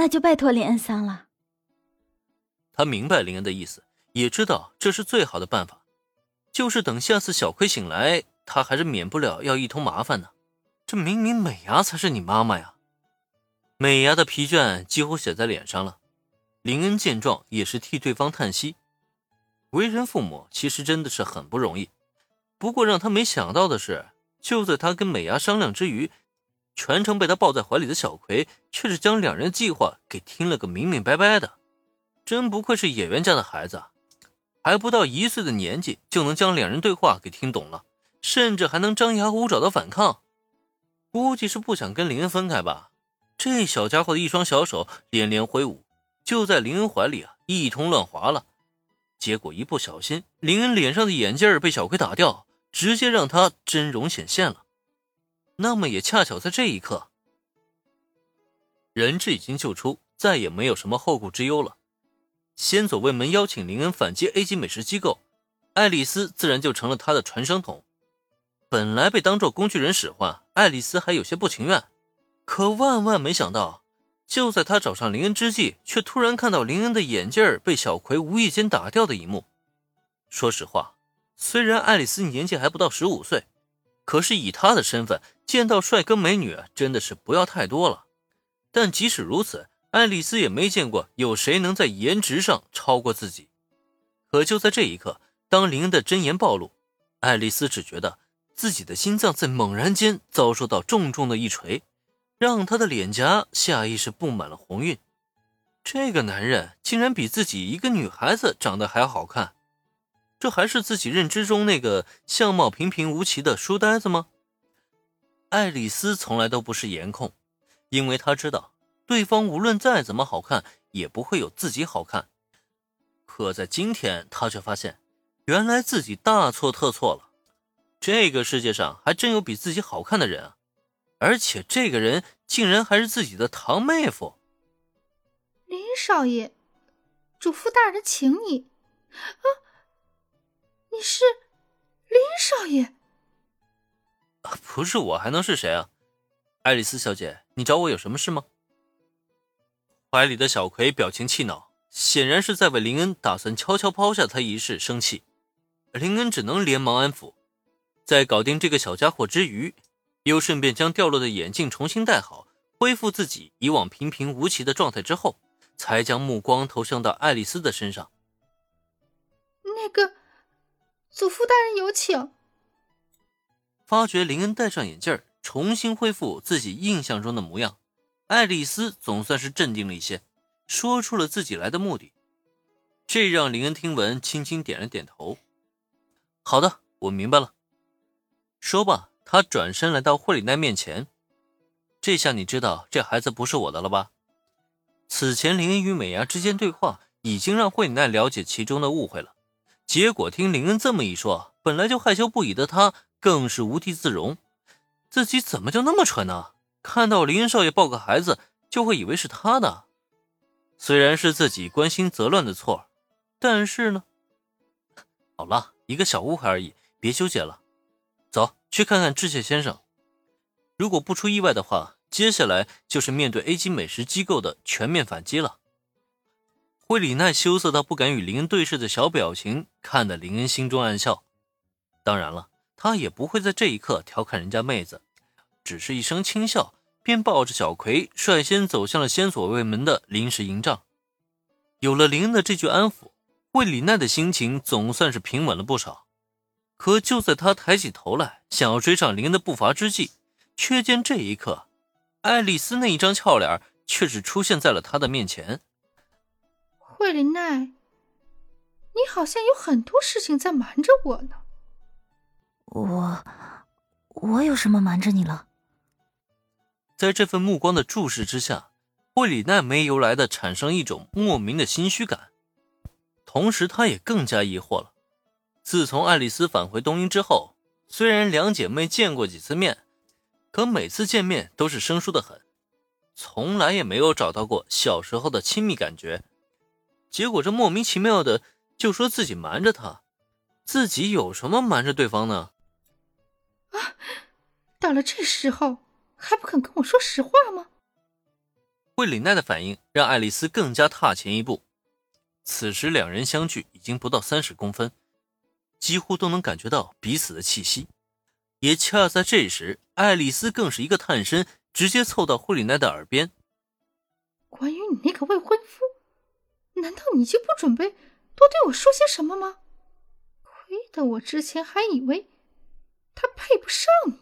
那就拜托林恩桑了。他明白林恩的意思，也知道这是最好的办法，就是等下次小葵醒来，他还是免不了要一通麻烦呢。这明明美伢才是你妈妈呀！美伢的疲倦几乎写在脸上了。林恩见状也是替对方叹息。为人父母其实真的是很不容易，不过让他没想到的是，就在他跟美伢商量之余，全程被他抱在怀里的小葵却是将两人计划给听了个明明白白的。真不愧是演员家的孩子，还不到一岁的年纪就能将两人对话给听懂了，甚至还能张牙舞爪的反抗。估计是不想跟林恩分开吧？这小家伙的一双小手连连挥舞，就在林恩怀里啊一通乱划了。结果一不小心，林恩脸上的眼镜被小葵打掉，直接让他真容显现了。那么也恰巧在这一刻，人质已经救出，再也没有什么后顾之忧了。先走卫门邀请林恩反击 A 级美食机构，爱丽丝自然就成了他的传声筒。本来被当做工具人使唤，爱丽丝还有些不情愿，可万万没想到，就在她找上林恩之际，却突然看到林恩的眼镜被小葵无意间打掉的一幕。说实话，虽然爱丽丝年纪还不到十五岁，可是以他的身份，见到帅哥美女真的是不要太多了。但即使如此，爱丽丝也没见过有谁能在颜值上超过自己。可就在这一刻，当林的真言暴露，爱丽丝只觉得。自己的心脏在猛然间遭受到重重的一锤，让他的脸颊下意识布满了红晕。这个男人竟然比自己一个女孩子长得还好看，这还是自己认知中那个相貌平平无奇的书呆子吗？爱丽丝从来都不是颜控，因为她知道对方无论再怎么好看，也不会有自己好看。可在今天，她却发现，原来自己大错特错了。这个世界上还真有比自己好看的人啊！而且这个人竟然还是自己的堂妹夫。林少爷，主父大人请你。啊，少爷？不是我还能是谁啊？爱丽丝小姐，你找我有什么事吗？怀里的小葵表情气恼，显然是在为林恩打算悄悄抛下他一事生气。林恩只能连忙安抚。在搞定这个小家伙之余，又顺便将掉落的眼镜重新戴好，恢复自己以往平平无奇的状态之后，才将目光投向到爱丽丝的身上。那个，祖父大人有请。发觉林恩戴上眼镜，重新恢复自己印象中的模样，爱丽丝总算是镇定了一些，说出了自己来的目的。这让林恩听闻，轻轻点了点头。好的，我明白了。说罢，他转身来到惠里奈面前。这下你知道这孩子不是我的了吧？此前林恩与美伢之间对话，已经让惠里奈了解其中的误会了。结果听林恩这么一说，本来就害羞不已的他，更是无地自容。自己怎么就那么蠢呢？看到林少爷抱个孩子，就会以为是他的。虽然是自己关心则乱的错，但是呢……好了，一个小误会而已，别纠结了。走去看看致谢先生。如果不出意外的话，接下来就是面对 A 级美食机构的全面反击了。惠里奈羞涩到不敢与林恩对视的小表情，看得林恩心中暗笑。当然了，他也不会在这一刻调侃人家妹子，只是一声轻笑，便抱着小葵率先走向了先所未门的临时营帐。有了林恩的这句安抚，惠里奈的心情总算是平稳了不少。可就在他抬起头来，想要追上林恩的步伐之际，却见这一刻，爱丽丝那一张俏脸却是出现在了他的面前。惠林奈，你好像有很多事情在瞒着我呢。我，我有什么瞒着你了？在这份目光的注视之下，惠里奈没由来的产生一种莫名的心虚感，同时他也更加疑惑了。自从爱丽丝返回东英之后，虽然两姐妹见过几次面，可每次见面都是生疏的很，从来也没有找到过小时候的亲密感觉。结果这莫名其妙的就说自己瞒着她，自己有什么瞒着对方呢？啊，到了这时候还不肯跟我说实话吗？惠里奈的反应让爱丽丝更加踏前一步。此时两人相距已经不到三十公分，几乎都能感觉到彼此的气息。也恰在这时，爱丽丝更是一个探身，直接凑到惠里奈的耳边：“关于你那个未婚夫，难道你就不准备多对我说些什么吗？亏得我之前还以为他配不上你。”